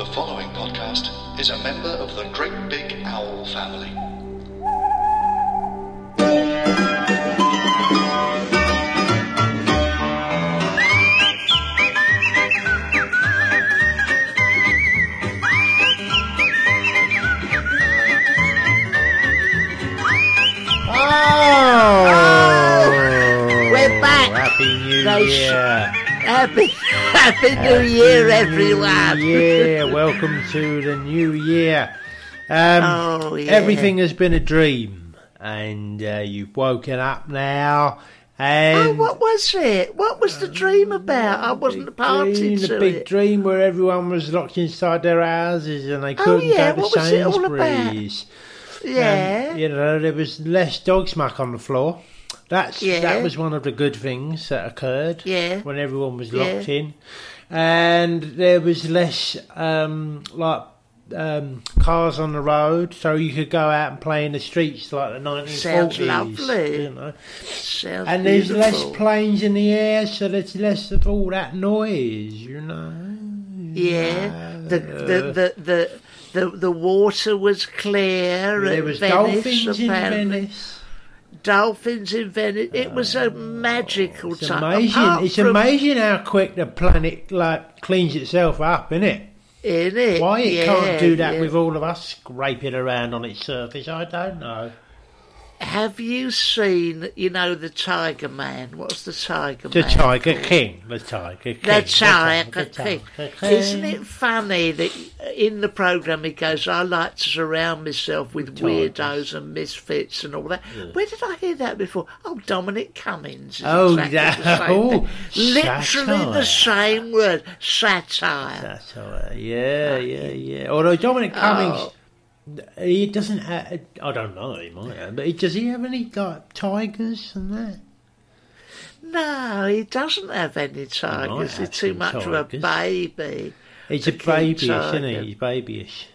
The following podcast is a member of the Great Big Owl family. Oh, we're back. Happy New They sh- Year. Happy, happy New Year, everyone. Yeah, welcome to the new year. Um, Oh, yeah. Everything has been a dream, and uh, you've woken up now. And Oh, what was it? What was the dream about? I wasn't a party dream, to the big it. dream where everyone was locked inside their houses and they couldn't Oh, yeah, go to what was it all about? Sainsbury's. Yeah. Um, you know, there was less dog smack on the floor. That's Yeah. that was one of the good things that occurred. Yeah. When everyone was Yeah. locked in, and there was less um, like um, cars on the road, so you could go out and play in the streets like the nineteen Sounds forties. lovely. You know, Sounds and there's less planes in the air, so there's less of all that noise. You know. Yeah. The, the, the, the, the, the water was clear There was Venice, dolphins in. Venice. Dolphins in Venice. It was a oh, magical It's time. amazing. Apart It's amazing how quick the planet like cleans itself up, isn't it? In it. Why it yeah, can't do that yeah. with all of us scraping around on its surface, I don't know. Have you seen, you know, the Tiger Man? What's the Tiger The Man? Tiger King, the Tiger King, The Tiger the King. Tiger Isn't it funny that in the programme he goes, I like to surround myself with weirdos and misfits and all that. Where did I hear that before? Oh, Dominic Cummings. is Oh, exactly same oh. Literally the same word, satire. Right. Yeah, uh, yeah, yeah. Although Dominic Cummings, Oh. He doesn't have. I don't know. He might have, but he, does he have any like tigers and that? No, he doesn't have any tigers. He's too much of a baby. He's a babyish, isn't he? He's babyish.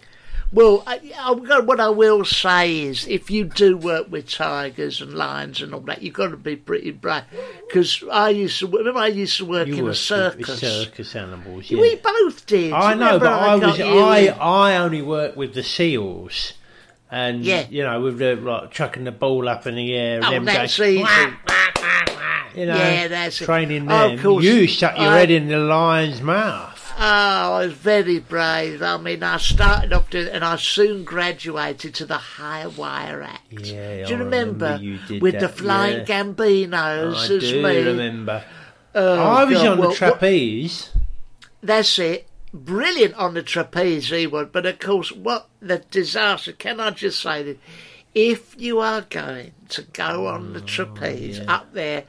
Well, I, I'm what I will say is, if you do work with tigers and lions and all that, you've got to be pretty brave. Because I used to remember I used to work You in a circus. with circus animals. Yeah. We both did. I know, but I got was I I only worked with the seals, and Yeah. you know with the like chucking the ball up in the air and Oh, them that's going, easy. "Wah, wah, wah, wah," you know, Yeah, that's it. training Oh, of them. course, you shut your I- head in the lion's mouth. Oh, I was very brave. I mean, I started off doing, and I soon graduated to the High Wire Act. Yeah, do you I remember, remember you with that, the Flying yeah. Gambinos I do me? remember. Oh, I was God, on well, the what- trapeze. That's it. Brilliant on the trapeze, he was. But of course, what the disaster, can I just say that if you are going to go on the mm, trapeze up there,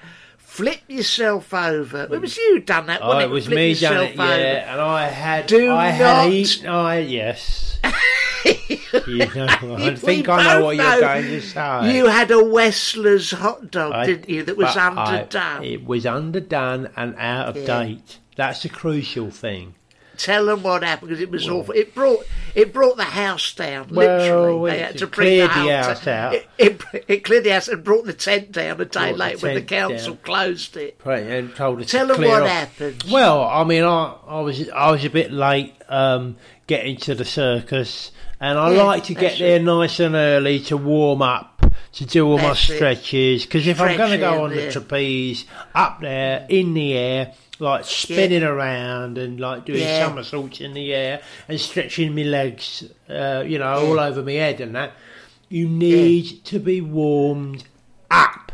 flip yourself over. It was you done that, Oh, it was Flip me done it, yeah, and I had Do I not- had eaten. I oh, yes. you know, I think I know what know you're going to say. You had a Westler's hot dog, I- didn't you, that was but I- underdone? it was underdone and out of Yeah. date. That's the crucial thing. Tell them what happened because it was awful. It brought it brought the house down. Well, literally, they had to bring the cleared the house, house out. It, it, it cleared the house and brought the tent down a day later when the council down. closed it. Right, and told us Tell to them what off. happened. Well, I mean, I, I was I was a bit late um, getting to the circus, and I Yeah, like to get there it. nice and early to warm up, to do all my That's it. stretches. Because if I'm going to go on the trapeze up there in the air, like spinning around and like doing Yeah. somersaults in the air and stretching my legs, uh, you know, all over my head and that. You need to be warmed up,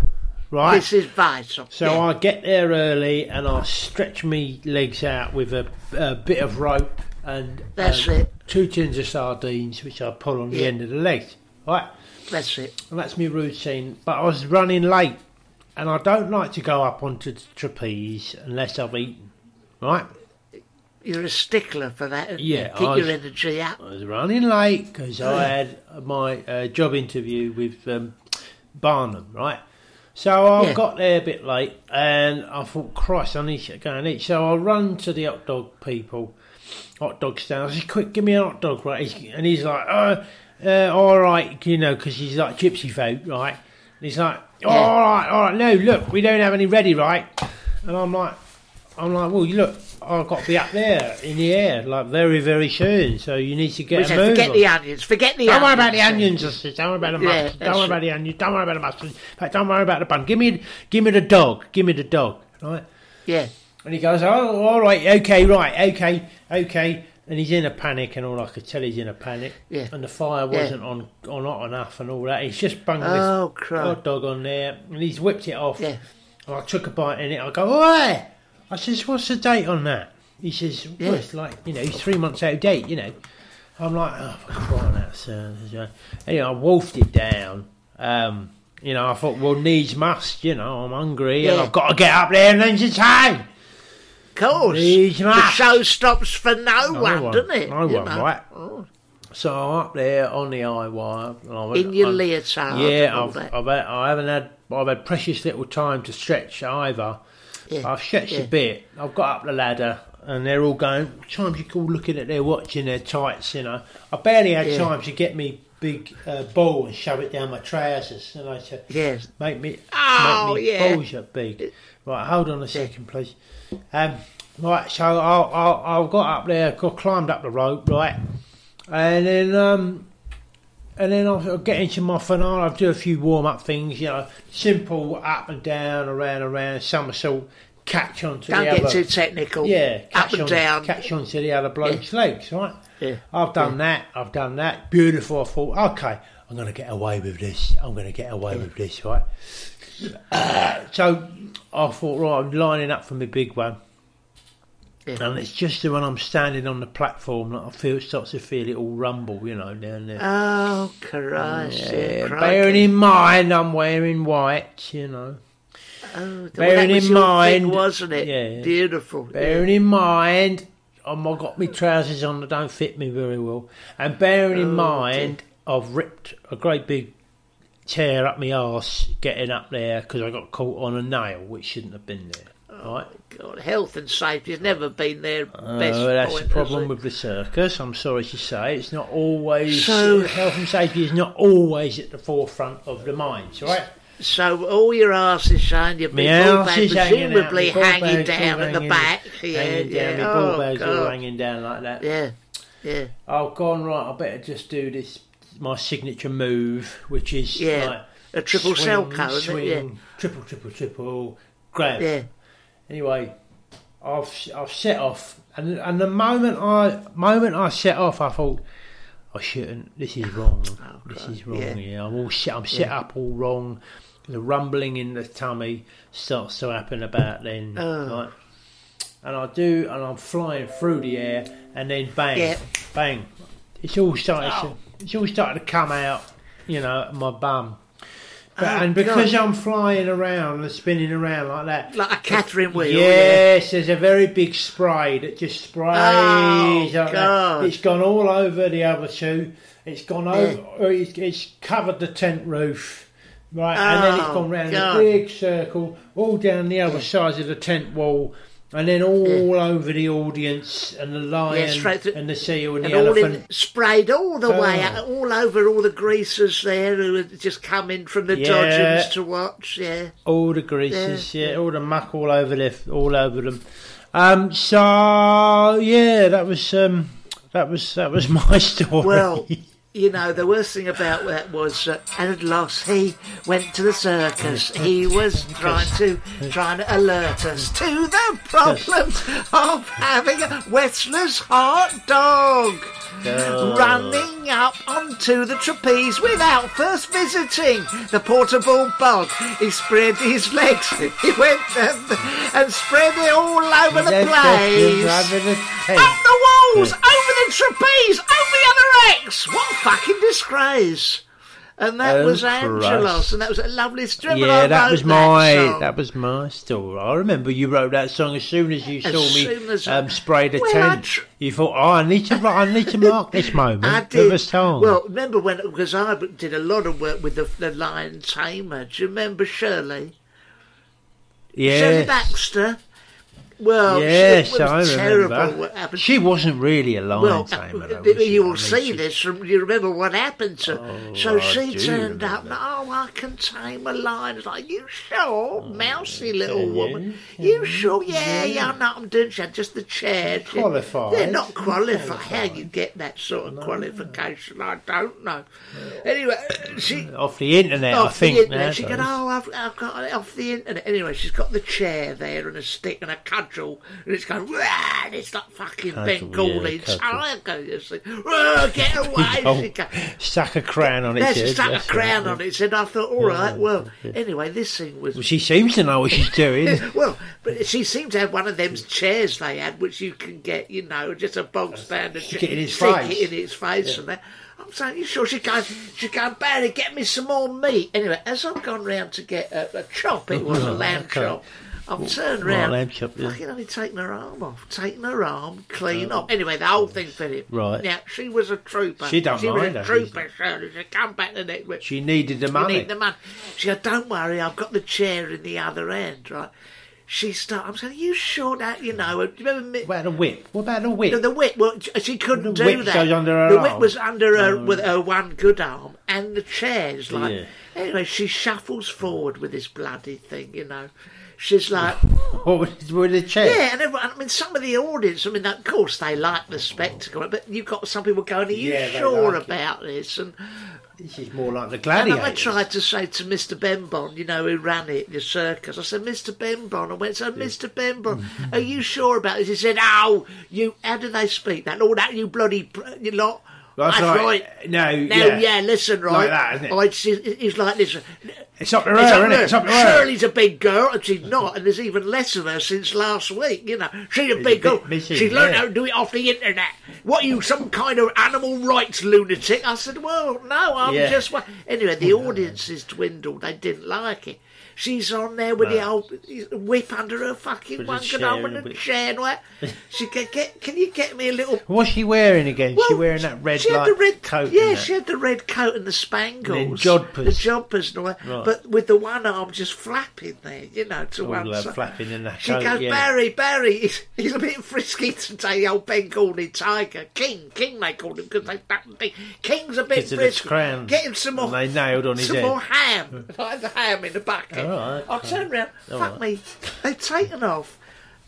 right? This is vital. So yeah. I get there early and I stretch me legs out with a, a bit of rope and That's um, it. two tins of sardines, which I pull on the end of the legs. Right, That's it. and that's my routine. But I was running late, and I don't like to go up onto the trapeze unless I've eaten. Right, You're a stickler for that. Yeah, Keep I your energy up. I was running late because I had my uh, job interview with um, Barnum, right? So I Yeah. got there a bit late and I thought, Christ, I need to go and eat. So I run to the hot dog people, hot dog stand. I said, quick, give me a hot dog, right? And he's like, oh, uh, all right, you know, because he's like gypsy folk, right? And he's like. All right, all right, no, look, we don't have any ready, right? And I'm like, I'm like, well, you look, I've got to be up there in the air, like very, very soon. So you need to We get a said, move forget on. the onions. Forget the onions. Don't worry onions. about the onions, I said. Don't worry about the Yeah, mustard. that's don't worry about the onions. Don't worry about the mustard. In fact, don't worry about the bun. Give me, give me the dog. Give me the dog. Right? Yeah. And he goes, oh, all right, okay, right, okay, okay. And he's in a panic, and all I could tell he's in a panic. Yeah. And the fire wasn't on, on hot enough, and all that. He's just bunged Oh, this crap. hot dog on there, and he's whipped it off. Yeah. And I took a bite in it. I go, oi! I says, what's the date on that? He says, well, Yeah. it's like, you know, he's three months out of date, you know. I'm like, oh, for crying out, sir. Anyway, I wolfed it down. Um, you know, I thought, well, needs must, you know, I'm hungry and I've got to get up there and entertain. Of course. These The must. show stops for no, No one, one. doesn't it? No You one, know. right. Oh. So I'm up there on the eye wire. and I went- In your I'm- leotard. Yeah, I've, I've had, I haven't had. I've had precious little time to stretch either. Yeah, I've stretched yeah. a bit. I've got up the ladder, and they're all going. Times you all looking at their watch and their tights. You know, I barely had Yeah. time to get me big uh, ball and shove it down my trousers. And I said, Yes. make me, Oh, make me yeah. balls look big. Right, hold on a second, please. Um, right, so I, I, I got up there, got climbed up the rope, right, and then um, and then I'll, get into my finale. I'll do a few warm up things, you know, simple up and down, around, around, somersault, catch onto the upper. Don't get too technical. Yeah, Up catch and on, down. catch onto the other bloke's legs, right? Yeah. I've done that. I've done that. Beautiful. I thought, okay, I'm going to get away with this. I'm going to get away with this, right? Uh, so I thought, right, I'm lining up for my big one. Yeah. And it's just the when I'm standing on the platform that I feel starts to feel it all rumble, you know, down there. Oh, Christ. Yeah, Yeah, bearing in mind I'm wearing white, you know. Oh, bearing that was in your mind- thing, wasn't it? Yeah. Beautiful. Bearing in mind, um, I've got my trousers on that don't fit me very well. And bearing in Oh, mind, I've ripped a great big tear up my arse getting up there because I got caught on a nail, which shouldn't have been there. Right? God, health and safety has never been their Uh, best that's point. the problem with the circus. I'm sorry to say, it's not always So- health and safety is not always at the forefront of the minds, right? So all your arse is showing, your big ball bag out, presumably hanging down at the back. Yeah, yeah. down, my ball oh, bag's all God. hanging down like that. Yeah, yeah. I've gone right. I better just do this. My signature move, which is Yeah, like a triple swing, Selco, isn't it? swing, Yeah. triple, triple, triple, grab. Yeah. Anyway, I've I've set off, and and the moment I moment I set off, I thought. I shouldn't. This is wrong. Oh, this is wrong. yeah. Yeah, I'm all set. I'm set up all wrong. The rumbling in the tummy starts to happen about then. Oh. Right? And I do, and I'm flying through the air, and then bang, Yeah. bang. It's all started. Oh. It's all started to come out. You know, my bum. But, Oh, and because God. I'm flying around and spinning around like that, Like a Catherine wheel. Yes, there's a very big spray that just sprays. Oh, like. God. It's gone all over the other two. It's gone over. Uh, it's, it's covered the tent roof, right, and then it's oh, gone round God. a big circle, all down the other sides of the tent wall, and then all over the audience and the lion through- and the seal and, And the all elephant. in, sprayed all the way Oh. out, all over all the greasers there who had just come in from the Yeah. Dodgems to watch. Yeah. all the greases, yeah, Yeah, all the muck all over their, all over them. Um, so yeah, that was um, that was that was my story. Well, you know, the worst thing about that was, uh, at last he went to the circus. He was trying to trying to alert us to the problems of having a Westler's hot dog. Oh. Running up onto the trapeze without first visiting the portable bog. He spread his legs. He went and, and spread it all over the place. that's just over the tent. Up the walls, over the trapeze, over the other X. What fucking disgrace! And that Oh, was Angelos, Christ. and that was a lovely strip. I Yeah, that was my song. that was my story. I remember you wrote that song as soon as you As saw me as um, spray the Well, tent. tr- you thought, oh, I need to I need to mark this moment I with did. a song. Well, remember when because I did a lot of work with the, the Lion Tamer. Do you remember Shirley? Yeah, Shirley Baxter. Well, yes, she, it was I terrible remember. what happened. She wasn't really a lion Well, tamer. though, was she? you I will see she- this from you remember what happened to. Oh, so I she turned up. remember. Oh, I can tame a lion. It's like you sure, oh, mousy little you? woman. Can You sure? Yeah, yeah. I know what I'm doing. She had just the chair. She- Qualified. They're not qualified. How you get that sort of qualification? I don't know. Anyway, she off the internet. I off the think internet. She goes, oh, I've, I've got it off the internet. Anyway, she's got the chair there and a stick and a cudgel, and it's going, and it's like fucking Cudgel, Bengali yeah, cudgel. tiger. You see, get away! Oh, She go- stuck a crown on its There's head. a stuck a crown right. on it. Said, I thought, all right, well, anyway, this thing was. Well, she seems to know what she's doing. Well, but she seemed to have one of them chairs they had, which you can get, you know, just a bog standard chair. Stick it in its face. it in its face and that. I'm saying, you sure? She goes, she goes, Barry, get me some more meat. Anyway, as I've gone round to get a, a chop, it was a oh, lamb Okay. chop. I've turned Right, round, lamb chop, yeah. fucking only taken her arm off, taking her arm clean oh. off. Anyway, the whole thing fit Oh. Right. Now, she was a trooper. She don't she mind, was a trooper, Shirley. She come back the next week. She needed the money. need the money. She said, don't worry, I've got the chair in the other end, right? She started, I'm saying, are you sure that, you know, do you remember me? What about the whip? What about the whip? No, the whip, well, she couldn't The do that. under her the whip arm. was under her Oh. with her one good arm, and the chair's like. Yeah. Anyway, she shuffles forward with this bloody thing, you know. She's like, with the chair? yeah, and everyone, I mean, some of the audience, I mean, of course they like the spectacle, but you've got some people going, "Are you Yeah, they sure like it. about this?" And This is more like the and gladiator. I tried to say to Mr. Benbon, you know, who ran it, the circus, I said, Mr. Benbon. I went, so, Mr. Benbon, are you sure about this? He said, oh, you, how do they speak that? All that, you bloody, pr- you lot. That's That's right. right. No, Now, yeah. yeah. listen, right. Like that, isn't it? Oh, it's, it's like this. It's up to her, It's isn't it? It's up to her. Shirley's a big girl, and she's not, and there's even less of her since last week. You know, she's a big girl. missing, she's learned yeah. how to do it off the internet. What are you, some kind of animal rights lunatic? I said, well, no, I'm Yeah. just. Anyway, the audiences dwindled. They didn't like it. She's on there with the old whip under her fucking the one chair arm and and a a whip. chair and all that. She can get. Can you get me a little What's she wearing again? she wearing that red she had the red coat. Yeah, she had the red coat and the spangles, jodhpurs. the jodhpurs, and all that. Right. But with the one arm just flapping there, you know, to All one that side. flapping in that She coat, goes, yeah. Barry, Barry, he's, he's a bit frisky today, the old Bengali tiger. King, King they called him because they that thing. King's a bit frisky. crown. Get him some more. And they nailed on his some head. more ham. like the ham in the bucket. All right, I turned round, all fuck right. me, they've taken off.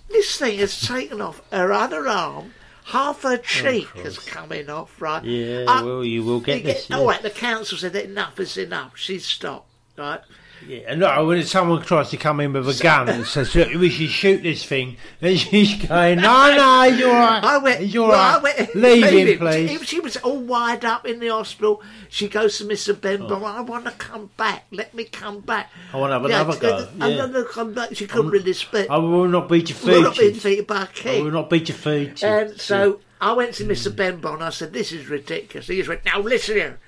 This thing has taken off her other arm. Half her cheek has coming off, right? Oh, Yeah, Uh, well, you will get you this. All yeah. right, the council said that enough is enough. She's stopped, right? Yeah, and no, when someone tries to come in with a gun and says, "Look, we should shoot this thing," and she's going, "No, no, you're right. I went, all well, right. I went, Leave him, please." she was all wired up in the hospital. She goes to Mr. Benbon. Oh. I want to come back. Let me come back. I wanna have Yeah, another go, I yeah. want to come back. She couldn't really spit. I will not beat your Well, not being feet. defeated by a I king. will not your feet. And so I went to Mr. Benbon. I said, "This is ridiculous." He just went, "Now listen here,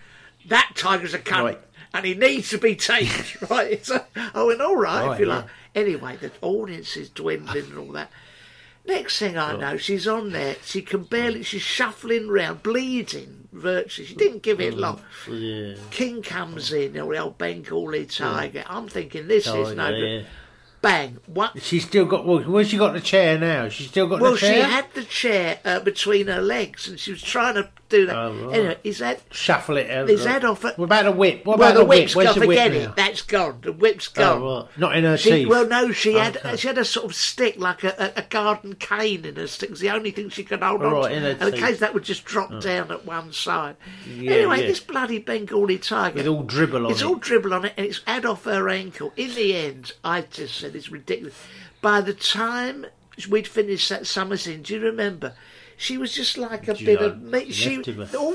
that tiger's a cunt, Right. And he needs to be tamed." right? So I went, "All right, Right, if you yeah. like." Anyway, the audience is dwindling and all that. Next thing I know, she's on there. She can barely. She's shuffling round, bleeding virtually. She didn't give it mm, long. yeah. King comes in, or the old Bengali tiger. I'm thinking this oh, is no good. yeah. Bang! What? She's still got. Well, where's she got the chair now? She's still got Well, the chair. Well, she had the chair uh, between her legs, and she was trying to do that. Oh, right. Anyway, his head, Shuffle it. out. his head off. At, What about the whip? What well, about the the whip? whip's Where's gone. the whip now? That's gone. The whip's gone. Oh, right. Not in her She, teeth. well, no, she had Okay. she had a sort of stick, like a, a, a garden cane in her stick. It was the only thing she could hold Oh, on to. in and in case that would just drop down at one side. Yeah, anyway, yeah. this bloody Bengali tiger. With all dribble on It's it. all dribble on it, and it's had off her ankle. In the end, I just said it's ridiculous. By the time we'd finished that summer scene, do you remember? She was just like a Do bit of meat. She, all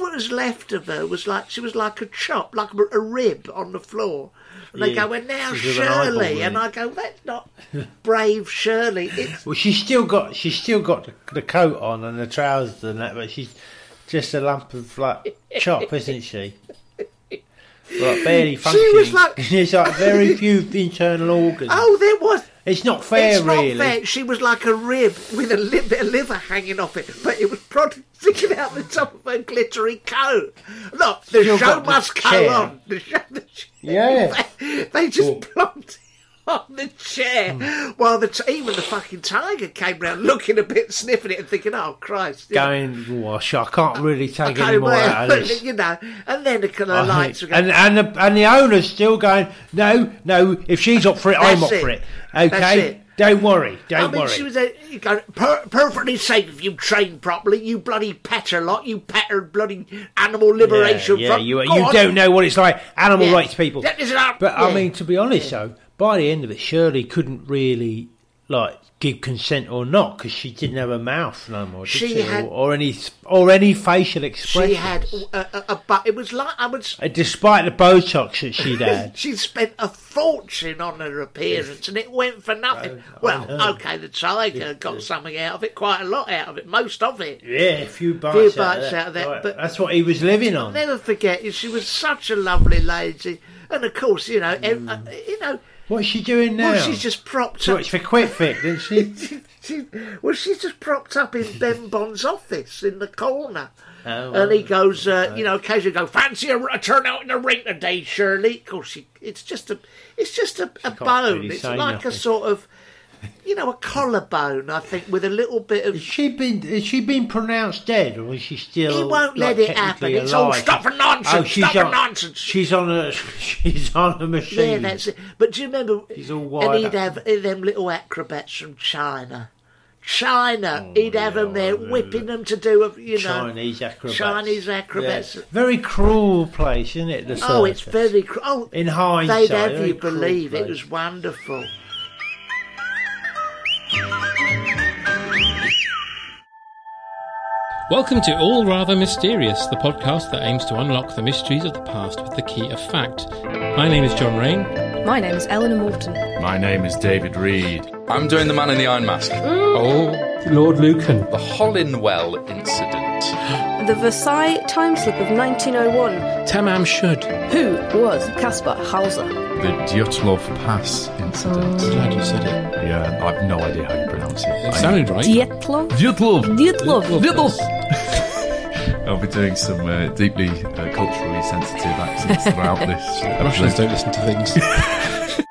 that was left of her was like she was like a chop, like a rib on the floor. And they go, "Well, now She's with an eyeball Shirley," and. I go, "That's not brave Shirley." It's Well, she's still got she's still got the, the coat on and the trousers and that, but she's just a lump of like chop, isn't she? Like barely functioning. was like- She's like very few internal organs. oh, there was. it's not fair, it's not really. fair. She was like a rib with a li- bit of liver hanging off it, but it was prod- sticking out the top of her glittery coat. Look, the Still show must go on. The show, the show- Yeah. They, they just plonked on the chair hmm. while the t- even the fucking tiger came round looking a bit, sniffing it and thinking, "Oh Christ!" you Going, wash. I can't really I take any more out of this. you know. And then the kind of I lights were going. and and the and the owner's still going. No, no. If she's up for it, I'm up That's for it. it. Okay, don't worry, don't mean, worry. she was a, per- perfectly safe if you train properly. You bloody patter lot. You pattered bloody animal liberation yeah, yeah, you, you don't know what it's like. Animal Yeah. rights people. That is not- but I mean, to be honest, though, by the end of it, Shirley couldn't really like give consent or not because she didn't have a mouth no more. Did She she, had- or, or any or any facial expression. She had a, a, but it was like I would. Uh, despite the Botox that she'd had. She spent a fortune on her appearance, and it went for nothing. I well, okay, the tiger got something out of it, quite a lot out of it, most of it. yeah, a few bites, Few out, bites of that. out of that, Right, but- that's what he was living I'll on. never forget. She was such a lovely lady, and of course, you know, ev- uh, you know, What's she doing now? well, she's just propped so up. it's for Quick Fit, didn't she? She, well, she's just propped up in Ben Bond's office in the corner. Oh, and he goes, uh, you know, occasionally go, fancy a, a turn out in the ring today, Shirley. Of course, she, it's just a, it's just a, a bone. really it's say like nothing. a sort of, you know, a collarbone, I think, with a little bit Has of. she been? Has she been pronounced dead, or is she still? He won't like, let it happen. It's all stuff stop for oh, nonsense, Oh, she's on, nonsense. She's on a. She's on a machine. Yeah, that's it. But do you remember? He's all and he'd up. have them little acrobats from China. China, oh, he'd have them there whipping them to do, a, you know, Chinese acrobats. Chinese acrobats. Yeah. Very cruel place, isn't it? The Oh, it's very. cruel. oh, In hindsight, they'd have you believe it was wonderful. Welcome to All Rather Mysterious, the podcast that aims to unlock the mysteries of the past with the key of fact. My name is John Rain. My name is Eleanor Morton. My name is David Reed. I'm doing the man in the iron mask. Mm. Oh, Lord Lucan. The Hollinwell incident. The Versailles time slip of 1901. Tamam Shud. Who was Caspar Hauser? The Dyatlov Pass incident. I'm Glad you said it. Yeah, I've no idea how you pronounce it. It I- sounded right. Dietlov? Dyatlov! Dietlov. Dyatlov! I'll be doing some uh, deeply uh, culturally sensitive accents throughout this. Russians don't listen to things.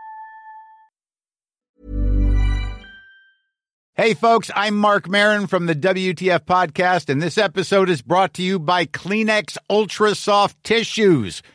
Hey, folks, I'm Marc Maron from the WTF Podcast, and this episode is brought to you by Kleenex Ultra Soft Tissues,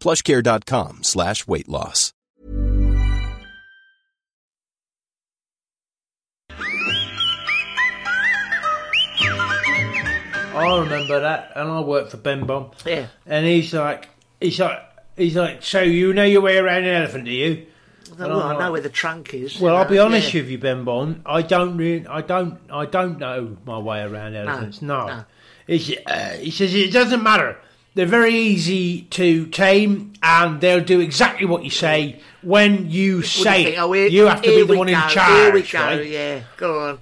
plushcare.com slash weight loss. I remember that, and I worked for Ben Bomb. Yeah. And he's like, he's like, he's like, so you know your way around an elephant, do you? Well, And I'm I know like, where the trunk is. Well, you I'll know, be honest yeah. with you, Ben Bond. I don't really, I don't, I don't know my way around elephants. No, no. He, uh, he says it doesn't matter. They're very easy to tame, and they'll do exactly what you say when you What say think? it. Oh, here- you have to be the one go, in charge. Here we go, right? yeah. Go on.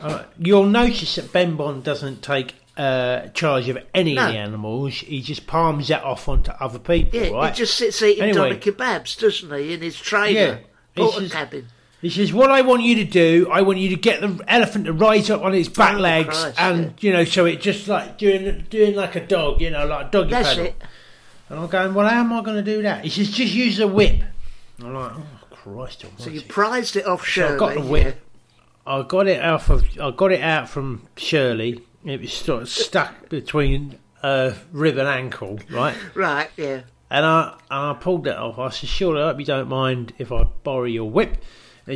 Uh, you'll notice that Ben Bond doesn't take uh, charge of any No. of the animals. He just palms that off onto other people. Yeah, right? he just sits eating Anyway. doner kebabs, doesn't he, in his trailer, porter says- cabin. He says, "What I want you to do, I want you to get the elephant to rise up on its back Oh, legs, Christ, and you know, so it just like doing doing like a dog, you know, like a doggy That's paddle." it. And I'm going, "Well, how am I going to do that?" He says, "Just use the whip." I'm like, "Oh Christ So you prized it off So Shirley. I got the whip. I got it out of I got it out from Shirley. It was sort of stuck between uh, rib and ankle, right? Right, yeah. And I and I pulled that off. I said, "Surely, I hope you don't mind if I borrow your whip."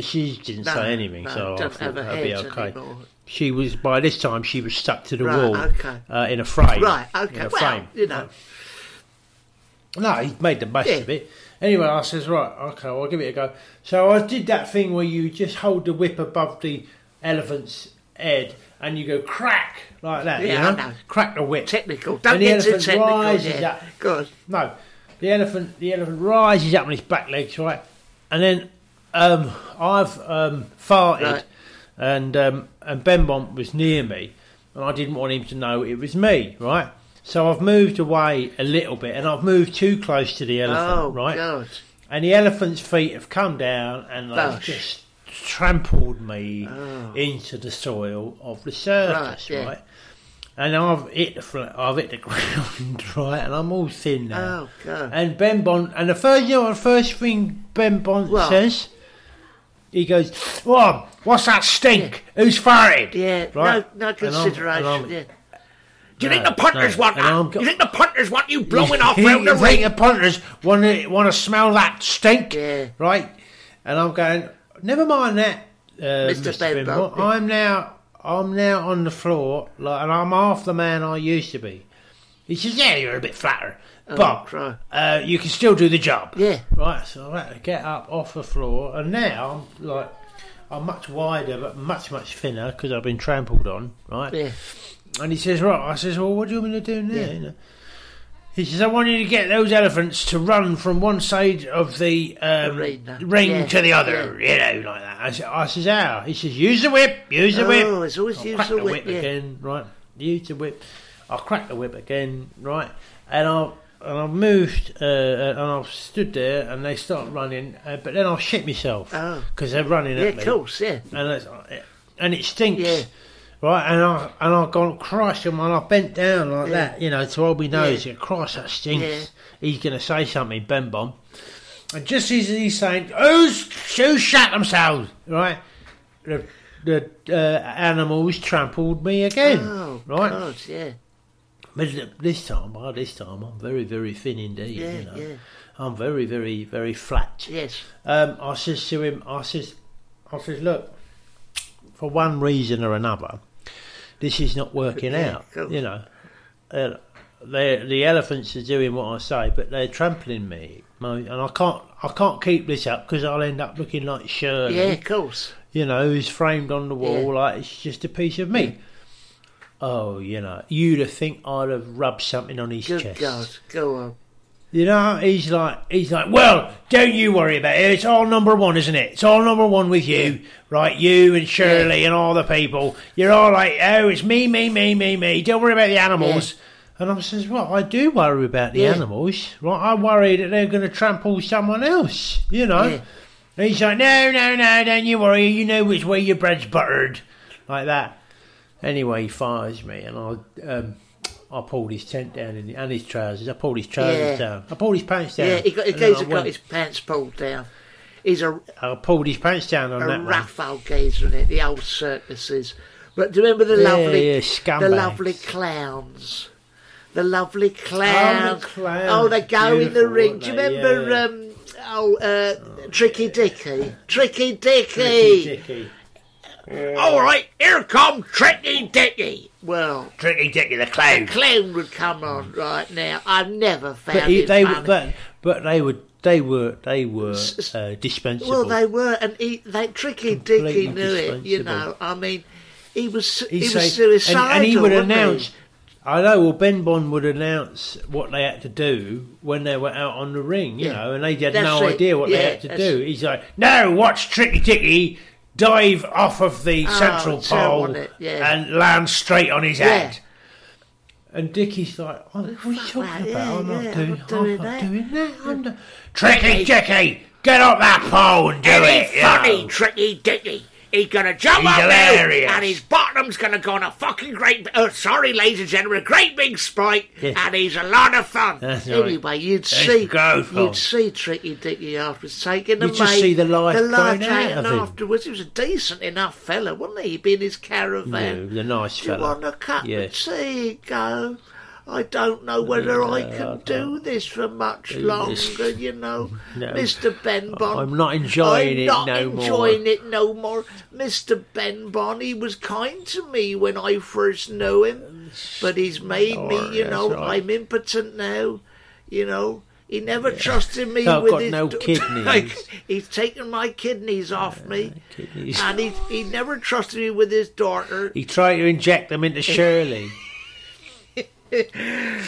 She didn't No, say anything, no, so I thought that'd be okay. anymore. She was by this time she was stuck to the Right, wall okay. uh, in a frame. Right, Okay, in a Well, frame. you know. No, he made the best Yeah. of it. Anyway, I says, right, okay, I'll give it a go. So I did that thing where you just hold the whip above the elephant's head and you go crack like that. Yeah, you know? Know. Crack the whip. Technical. Don't and the get elephant technical. rises Yeah. up. Good. No, the elephant. The elephant rises up on his back legs, right, and then um, I've um, farted, Right. and um, and Ben Bond was near me, and I didn't want him to know it was me, right. So I've moved away a little bit, and I've moved too close to the elephant, Oh, right, God. and the elephant's feet have come down and they've just trampled me Oh. into the soil of the circus, Right, yeah. right. And I've hit the fl- I've hit the ground, right, and I'm all thin now. Oh, God. And Ben Bond, and the first, you know, the first thing Ben Bond What? says, he goes, "What? What's that stink? Who's farted?" Yeah, Right. no, no And I'm- consideration. and I'm- yeah. Do you No, think the punters no. want And I'm that? go- You think the punters want you blowing off you round the think ring? the punters want to want to smell that stink, Yeah. right? And I'm going, never mind that, uh, Mr. Mr. Ben Benmore. Bond. I'm now I'm now on the floor, like, and I'm half the man I used to be. He says, "Yeah, you're a bit flatter, Oh, but cry. uh, you can still do the job." Yeah. Right, so I had to get up off the floor, and now I'm like, I'm much wider, but much much thinner because I've been trampled on. Right. Yeah. And he says, right, I says, well, what do you want me to do now? Yeah. You know? He says, I want you to get those elephants to run from one side of the um, Arena. ring Yeah, to the other, you know, like that. I, said, I says, how? He says, use the whip, use the whip. Oh, it's always I'll use the the whip, whip yeah. again, right? Use the whip. I'll crack the whip again, right? And I'll and I've moved uh, and I've stood there and they start running, uh, but then I'll shit myself Oh. because they're running Yeah, at me of course, yeah. and it's, and it stinks. Yeah. Right, and I and I've gone, Christ, and when I bent down like Yeah. that, you know, to hold my nose, Yeah. yeah. Christ, that stinks. He's going to say something, Ben Bomb. And just as he's saying, who's, who shut themselves, right, the, the uh, animals trampled me again, Oh, right? God, yeah. But this time, by this time, I'm very, very thin indeed, Yeah, you know. yeah. I'm very, very, very flat. Yes. Um, I says to him, I says, I says, look, for one reason or another, this is not working Yeah, out. cool. You know, uh, the elephants are doing what I say, but they're trampling me, Mo- and I can't, I can't keep this up because I'll end up looking like Shirley. Yeah, of course. You know, who's framed on the wall Yeah. like it's just a piece of me. Oh, you know, you'd have think I'd have rubbed something on his Good chest. God. Go on. You know, he's like, he's like, well, don't you worry about it. It's all number one, isn't it? It's all number one with you, right? You and Shirley and all the people. You're all like, oh, it's me, me, me, me, me. Don't worry about the animals. And I says, well, I do worry about the Yeah. animals, right? I worry that they're going to trample someone else, you know. Yeah. And he's like, no, no, no, don't you worry. You know which way your bread's buttered. like that. Anyway, he fires me, and I um, I pulled his tent down in, and his trousers. I pulled his trousers Yeah. down. I pulled his pants down. Yeah, he got, the I geezer got went- his pants pulled down. He's a, I pulled his pants down on a that one. rough old geezer in it, the old circuses. But do you remember the Yeah, lovely, yeah, the lovely clowns? The lovely clowns. clowns, Oh, they go in the ring. Do you remember? Yeah. Um, oh, uh, Tricky Dicky. Tricky Dicky. Tricky Dicky. All right, here come Tricky Dicky. Well, Tricky Dicky the clown. the clown. clown would come on right now. I've never found But he, it they funny. were, but, but they were they were they were uh, dispensable. Well, they were, and he, they Tricky Dicky knew it. You know, I mean, he was he, He'd was suicidal, and, and he would wasn't announce. I know. Well, Ben Bond would announce what they had to do when they were out on the ring, you Yeah. know, and they had That's no it. idea what Yeah, they had to do. He's like, "No, watch Tricky Dicky dive off of the Oh, central pole? Yeah. and land straight on his Yeah. head." And Dickie's like, oh, "What are you talking that, about? yeah, I'm not yeah, I'm doing, I'm not that." doing that. I'm not- Tricky Dicky, get up that pole and do Ain't it." he you funny, know. Tricky Dicky? He's gonna jump He's up hilarious. now, and his bottom's gonna go on a fucking great. Uh, sorry, ladies and gentlemen, a great big sprite, Yeah. and he's a lot of fun. That's right. Anyway, you'd Let's see, Phil. you'd see Tricky Dicky afterwards taking the You'd just see the life the life going out of him. afterwards. He was a decent enough fella, wasn't he? He'd be in his caravan. No, the nice Do you fella. want a cup Yeah. of tea? Go. I don't know whether I No, I can do this for much do longer, this. you know. No. Mr. Ben Bond. I'm not enjoying I'm it not no more. enjoying it no more. Mr. Ben Bond, he was kind to me when I first knew him, but he's made me, you know, right. I'm impotent now, you know. He never trusted me I've with got his no d- kidneys. he's taken my kidneys off me, kidneys. and he he never trusted me with his daughter. He tried to inject them into Shirley.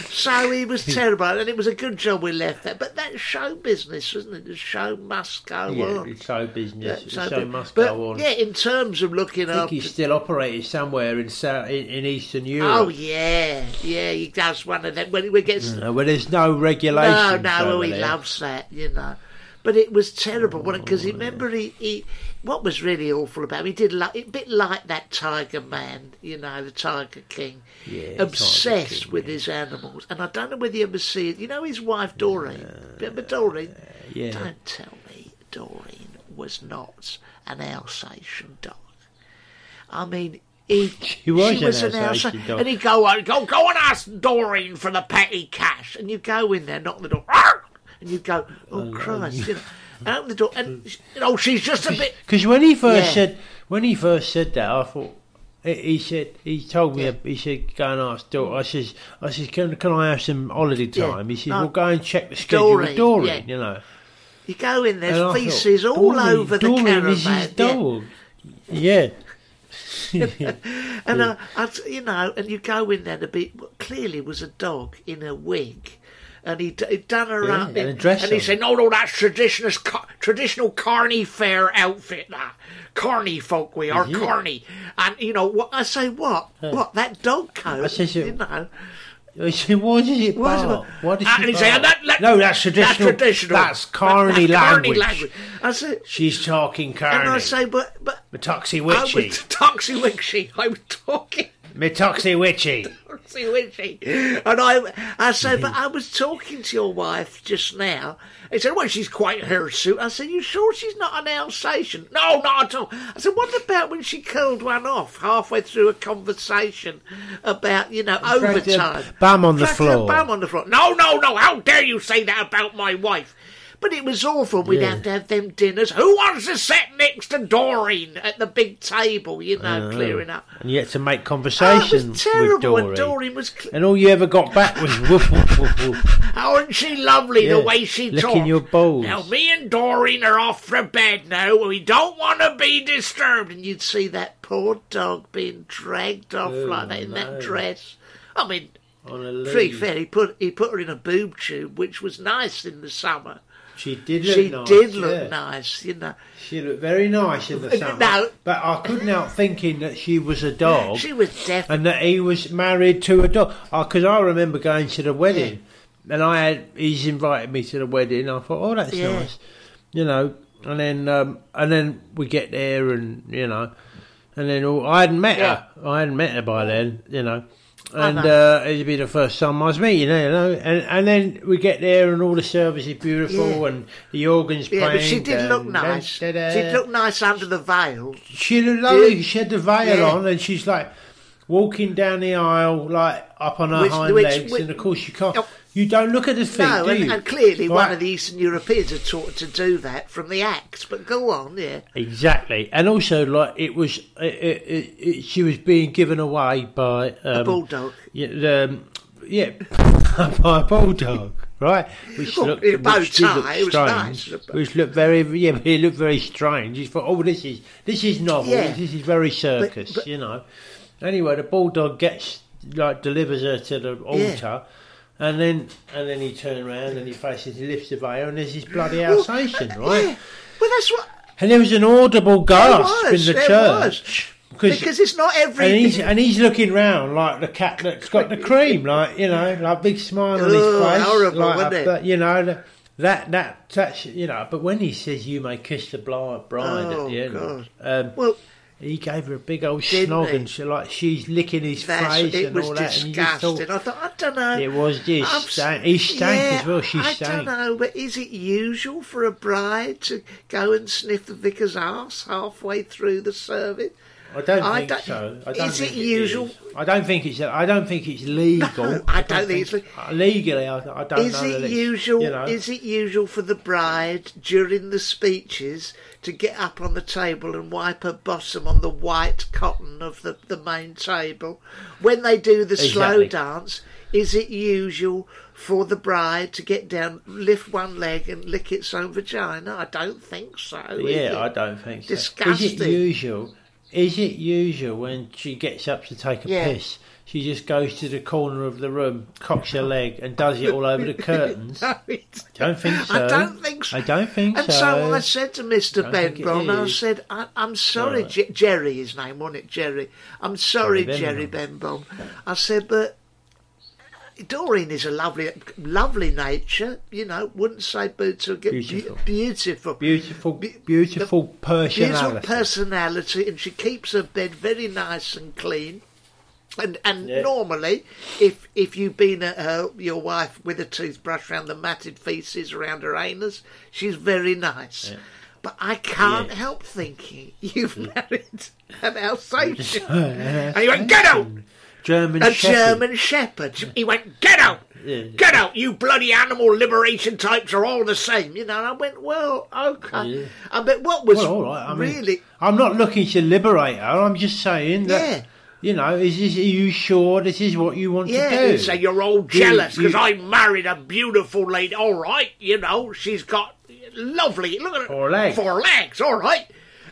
So he was terrible, and it was a good job we left that. But that's show business, isn't it? The show must go yeah, on. it's show business. That's the show bu- must but, go on. Yeah, in terms of looking up. I think after. he's still operating somewhere in, South, in, in Eastern oh, Europe. Oh yeah, yeah, he does one of them when he gets. Mm. No, where there's no regulation. No, no, over he loves that, you know. But it was terrible, because remember he, he, what was really awful about him, he did like, a bit like that Tiger Man, you know, the Tiger King, Yeah, obsessed King, with his animals. And I don't know whether you ever see it. You know his wife Doreen. Remember Doreen? yeah. Don't tell me Doreen was not an Alsatian dog. I mean. He, She was an an Alsatian dog. and he'd go on, go, go and ask Doreen for the petty cash, and you go in there, knock the door! And you go, oh Christ, you know, open the door, and you know she's just a bit. Because when he first Yeah. said when he first said that, I thought he- he said he told me he said go and ask Dor. I says I says can can I have some holiday Yeah. time? He says No. well go and check the schedule with Doreen, Doreen. yeah. You know, You go in, And there's I feces all Doreen- over the Doreen caravan. is his yeah. dog. Yeah. And uh, I, you know, and you go in there to be what clearly was a dog in a wig. And he he'd done her Yeah, up, and in- dress And he said, "No, no, that's traditional, traditional carny fair outfit. That carny folk we are, Is it? carny." and you know what I say? What? What that dog coat? I says, you know, I said, what it What is it- What and he said, "That- that- no, that's traditional. That's traditional. That's carny That's carny language. language. I said, She's talking carny. and. I say, but but I was witchy. Toxie Wixie, I was talking Metoxy witchy. Toxie witchy. And I, I said, but I was talking to your wife just now. He said, well, she's quite hirsute. I said, you sure she's not an Alsatian? No, not at all. I said, what about when she curled one off halfway through a conversation about, you know, overtime? Bam on the floor. Bam on the floor. No, no, no. How dare you say that about my wife? But it was awful. We'd Yeah. have to have them dinners. Who wants to sit next to Doreen at the big table, you know, Oh. clearing up? And you had to make Oh, conversation it was terrible with Doreen. when Doreen was. Cl- And all you ever got back was woof woof woof woof. Oh, isn't she lovely Yeah, the way she licking talks? your balls. Now, me and Doreen are off for bed now. We don't want to be disturbed. And you'd see that poor dog being dragged off Oh, like that in no. that dress. I mean, to be fair, he put, he put her in a boob tube, which was nice in the summer. She did look She nice. did look yeah. nice, you know. She looked very nice in the summer. no. But I couldn't help thinking that she was a dog She was deaf. and that he was married to a dog. Because I remember going to the wedding and I had he's invited me to the wedding. I thought, oh, that's Yeah. nice, you know. And then um, and then we get there and you know, and then all, I hadn't met Yeah. her. I hadn't met her by then, you know. I And uh, it'd be the first time I was meeting her, you know. And and then we get there, and all the service is beautiful, Yeah. and the organs Yeah, playing. but she did look nice. da- da- She did look nice under the veil. She looked lovely. Yeah. She had the veil Yeah. on, and she's like walking down the aisle, like up on her Which- hind which- legs. which- and of course, you can't. You don't look at the feet, No, and, and clearly one of the Eastern Europeans are taught to do that from the act. But go on, yeah. Exactly, and also like it was, it, it, it, she was being given away by um, A bulldog. Yeah, um, yeah, by a bulldog, right? Which Well, looked, in a bow which tie, it was strange. nice. Which looked very, yeah, but it looked very strange. You thought, oh, this is this is novel. Yeah. This is very circus, but- you know. Anyway, the bulldog gets like delivers her to the altar. And then, and then he turns around and he faces, he lifts the veil, and there's this bloody Alsatian, right? Yeah. Well, that's what. And there was an audible gasp was, in the church. Because it's not every. And he's, and he's looking round like the cat that's got the cream, like, you know, like big smile on his Oh, face. horrible, like, wasn't it? but, you know, the- that, that, that's, you know, but when he says you may kiss the bride, bride Oh, at the end, um, Well, he gave her a big old Didn't snog he? and she, like she's licking his That's, face it and was all that. And you just disgusting. thought, I thought, I don't know. It was just I've s- stank. He stank yeah, as well, she I stank. don't know, but is it usual for a bride to go and sniff the vicar's ass halfway through the service? I don't I think don't- so. I don't is think it usual? is. I don't think it's. I don't think it's legal. No, I don't think it's le- uh, legally. I, I don't Is know. that it it's, usual? You know, Is it usual for the bride during the speeches to get up on the table and wipe her bottom on the white cotton of the, the main table when they do the slow dance? Is it usual for the bride to get down, lift one leg, and lick its own vagina? I don't think so. yeah, I don't think so. Is Disgusting. it usual? Is it usual when she gets up to take a Yeah. piss? She just goes to the corner of the room, cocks her leg, and does it all over the curtains. No, it's- Don't think so. I don't think so. I don't think and so. so I said to Mr. Ben Brown, I said, I, I'm sorry, Right. Jerry, his name, wasn't it, Jerry? I'm sorry, Jerry Jerry Benbourne. I said, but Doreen is a lovely, lovely nature, you know, wouldn't say boo to get Beautiful. beautiful. Beautiful, Be- beautiful Beautiful personality. personality, and she keeps her bed very nice and clean. And and Yeah. normally, if if you've been at her, your wife with a toothbrush around the matted feces around her anus, she's very nice. But I can't Yeah. help thinking you've married an Alsatian. and he went, get out! German A Shepherd. German Shepherd. He went, get out! Yeah. Get out, you bloody animal liberation types are all the same. You know, and I went, well, okay. Yeah. I bet what was Well, all right. I mean, really I'm not looking to liberate her. I'm just saying that. You know, is this, are you sure this is what you want Yeah, to do? say you're all jealous because I married a beautiful lady. All right, you know, she's got lovely. Look at her. Four legs. Four legs, all right.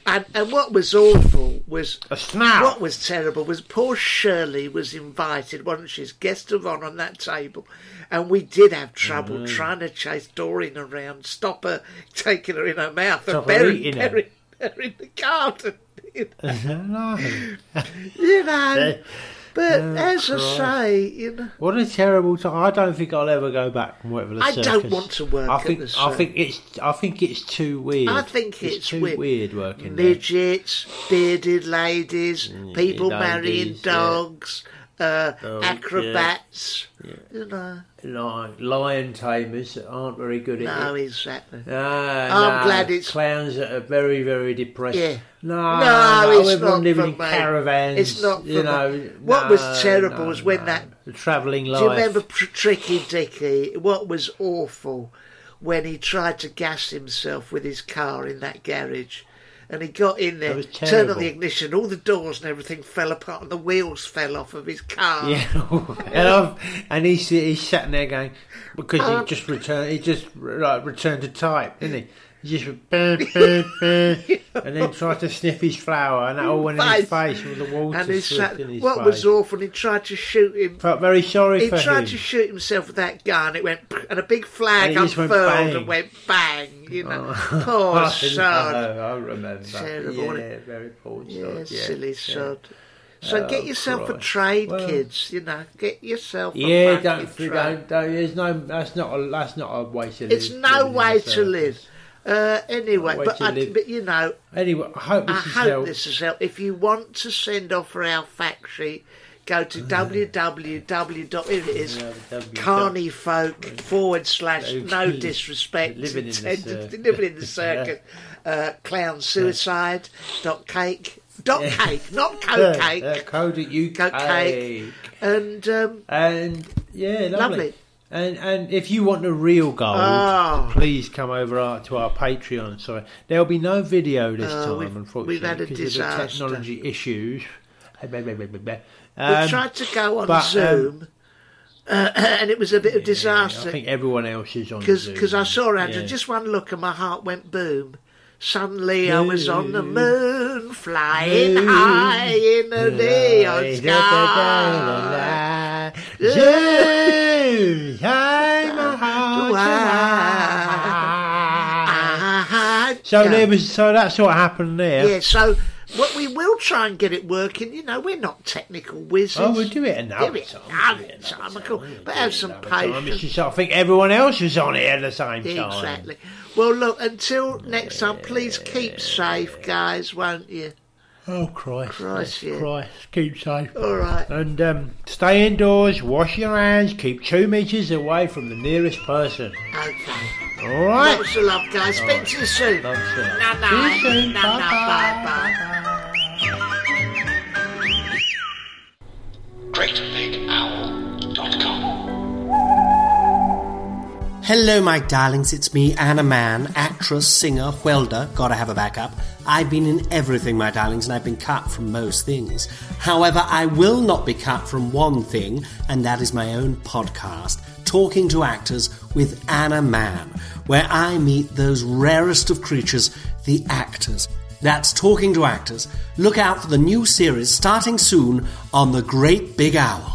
And, and what was awful was. A snout. What was terrible was poor Shirley was invited, wasn't she, as guest of honour on that table. And we did have trouble Mm. trying to chase Doreen around, stop her taking her in her mouth, Stop and her bury, her. bury her in the garden. no. you know. But Oh, as I say, you know. What a terrible time! I don't think I'll ever go back work for the I circus. don't want to work I at think the I think it's I think it's too weird. I think it's, too weird. weird, working there. Midgets, bearded ladies, mm, people marrying dogs. yeah. Uh, Oh, acrobats. You know, Like lion tamers that aren't very good at no, it. No, exactly. Ah, I'm no, glad it's- clowns that are very, very depressed. Yeah. No, No, no, it's not living in me. caravans. It's not you know. me. What was terrible no, was when no. that- the travelling life. Do you remember Tricky Dicky? What was awful when he tried to gas himself with his car in that garage? And he got in there, turned on the ignition, all the doors and everything fell apart, and the wheels fell off of his car. Yeah, and, I've, and he's he's sat there going because Um, he just returned. He just like returned to type, didn't he? He just and then tried to sniff his flower, and that all went in his face with the water and he sat, in his what face. was awful, he tried to shoot him. Felt very sorry He for tried to shoot himself with that gun. It went, and a big flag And just went unfurled and went bang. You know, Oh. poor I sod. know, I remember. Terrible, yeah, very poor. Yeah, silly yeah. sod. Oh, so Oh, get yourself a trade, Well- kids. You know, get yourself. A Yeah, don't, trade. don't, don't. There's no. That's not. A, that's not a way to live. It's no way to live. Uh, anyway, but, you I, live? but you know, Anyway, I hope this I has hope helped. this has helped. If you want to send off for our fact sheet, go to www. Here it is. Carneyfolk forward slash no disrespect Living in the intended- circus. living in the circuit uh, clown suicide dot cake dot cake not coke cake Uh, code at UK. Coke cake. and um, And yeah, lovely. Lovely. And and if you want the real gold, Oh. please come over our, to our Patreon. Sorry, there'll be no video this Oh, time, we've- unfortunately, we've had a because of the disaster. technology issues. we Um, tried to go on but, um, Zoom. uh, and it was a bit of I disaster. I think everyone else is on because. I saw Andrew. Yeah. Just one look, and my heart went boom. Suddenly, I was on the moon, flying Moon. high in the neon sky. Zoom, shine my So yeah. there was, so that's what happened there. Yeah, so what we will try and get it working. You know, we're not technical wizards. Oh, we'll do it another Do it time. another time, of course. But have some patience. just, I think everyone else was on it at the same time. Exactly. Well, look, until next time, please keep safe, guys, won't you? Oh Christ! Christ, yeah. Christ! Keep safe. All right. And um, stay indoors. Wash your hands. Keep two meters away from the nearest person. Okay. All right. Lots of love, guys. Speak to you soon. Lots of love. No, no, See you soon. no, no, Bye-bye. bye, bye. GreatBigOwl.com. Hello, my darlings. It's me, Anna Mann, actress, singer, welder. Gotta have a backup. I've been in everything, my darlings, and I've been cut from most things. However, I will not be cut from one thing, and that is my own podcast, Talking to Actors with Anna Mann, where I meet those rarest of creatures, the actors. That's Talking to Actors. Look out for the new series starting soon on The Great Big Owl.